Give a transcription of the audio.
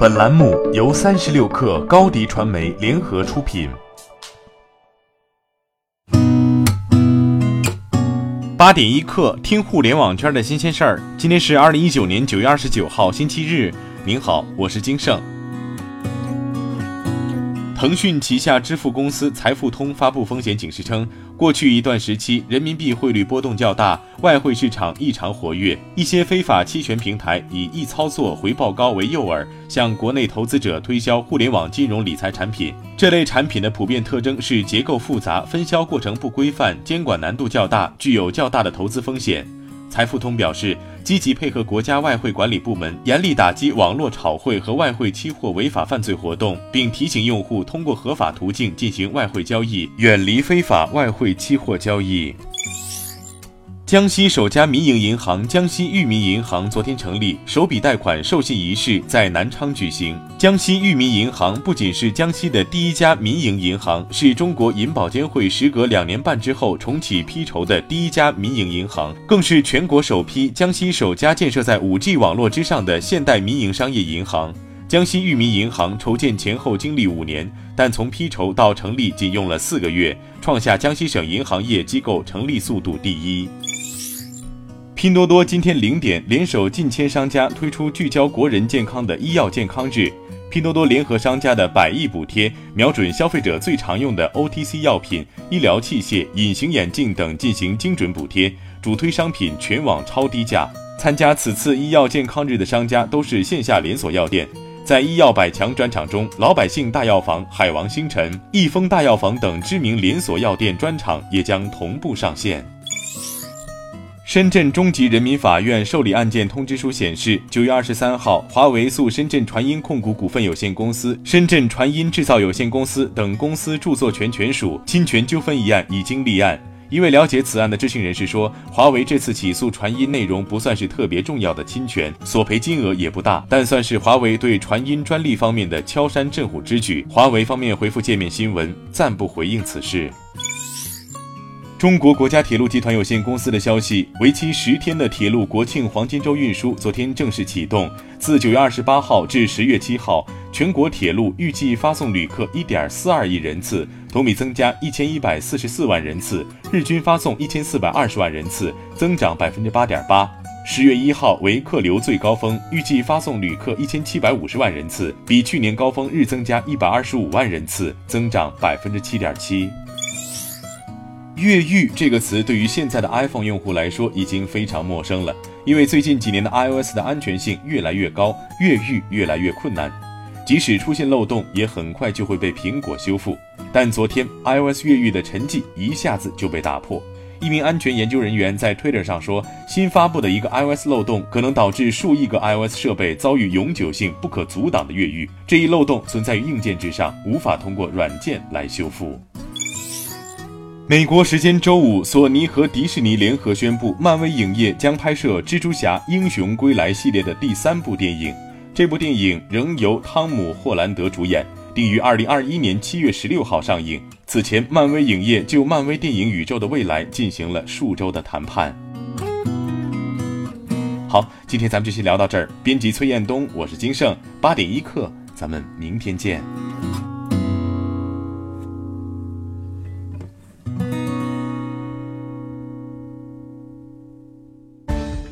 本栏目由三十六氪高低传媒联合出品。八点一刻，听互联网圈的新鲜事儿。今天是二零一九年九月二十九号，星期日。您好，我是金盛。腾讯旗下支付公司财付通发布风险警示称，过去一段时期人民币汇率波动较大，外汇市场异常活跃，一些非法期权平台以易操作、回报高为诱饵，向国内投资者推销互联网金融理财产品。这类产品的普遍特征是结构复杂、分销过程不规范、监管难度较大，具有较大的投资风险。财富通表示，积极配合国家外汇管理部门，严厉打击网络炒汇和外汇期货违法犯罪活动，并提醒用户通过合法途径进行外汇交易，远离非法外汇期货交易。江西首家民营银行江西裕民银行昨天成立，首笔贷款授信仪式在南昌举行。江西裕民银行不仅是江西的第一家民营银行，是中国银保监会时隔两年半之后重启批筹的第一家民营银行，更是全国首批江西首家建设在 5G 网络之上的现代民营商业银行。江西裕民银行筹建前后经历五年，但从批筹到成立仅用了四个月，创下江西省银行业机构成立速度第一。拼多多今天零点联手近千商家推出聚焦国人健康的医药健康日。拼多多联合商家的百亿补贴，瞄准消费者最常用的 OTC 药品、医疗器械、隐形眼镜等进行精准补贴，主推商品全网超低价。参加此次医药健康日的商家都是线下连锁药店。在医药百强专场中，老百姓大药房、海王星辰、益丰大药房等知名连锁药店专场也将同步上线。深圳中级人民法院受理案件通知书显示，九月二十三号，华为诉深圳传音控股股份有限公司、深圳传音制造有限公司等公司著作权权属侵权纠纷一案已经立案。一位了解此案的知情人士说，华为这次起诉传音内容不算是特别重要的侵权，索赔金额也不大，但算是华为对传音专利方面的敲山震虎之举。华为方面回复界面新闻，暂不回应此事。中国国家铁路集团有限公司的消息，为期十天的铁路国庆黄金周运输昨天正式启动。自九月二十八号至十月七号，全国铁路预计发送旅客一点四二亿人次，同比增加一千一百四十四万人次，日均发送一千四百二十万人次，增长百分之八点八。十月一号为客流最高峰，预计发送旅客一千七百五十万人次，比去年高峰日增加一百二十五万人次，增长百分之七点七。越狱这个词对于现在的 iPhone 用户来说已经非常陌生了，因为最近几年的 iOS 的安全性越来越高，越狱越来越困难，即使出现漏洞，也很快就会被苹果修复。但昨天 iOS 越狱的沉寂一下子就被打破，一名安全研究人员在 Twitter 上说，新发布的一个 iOS 漏洞可能导致数亿个 iOS 设备遭遇永久性不可阻挡的越狱。这一漏洞存在于硬件之上，无法通过软件来修复。美国时间周五，索尼和迪士尼联合宣布，漫威影业将拍摄《蜘蛛侠：英雄归来》系列的第三部电影。这部电影仍由汤姆·霍兰德主演，定于二零二一年七月十六号上映。此前，漫威影业就漫威电影宇宙的未来进行了数周的谈判。好，今天咱们就先聊到这儿。编辑崔彦东，我是金盛，八点一刻，咱们明天见。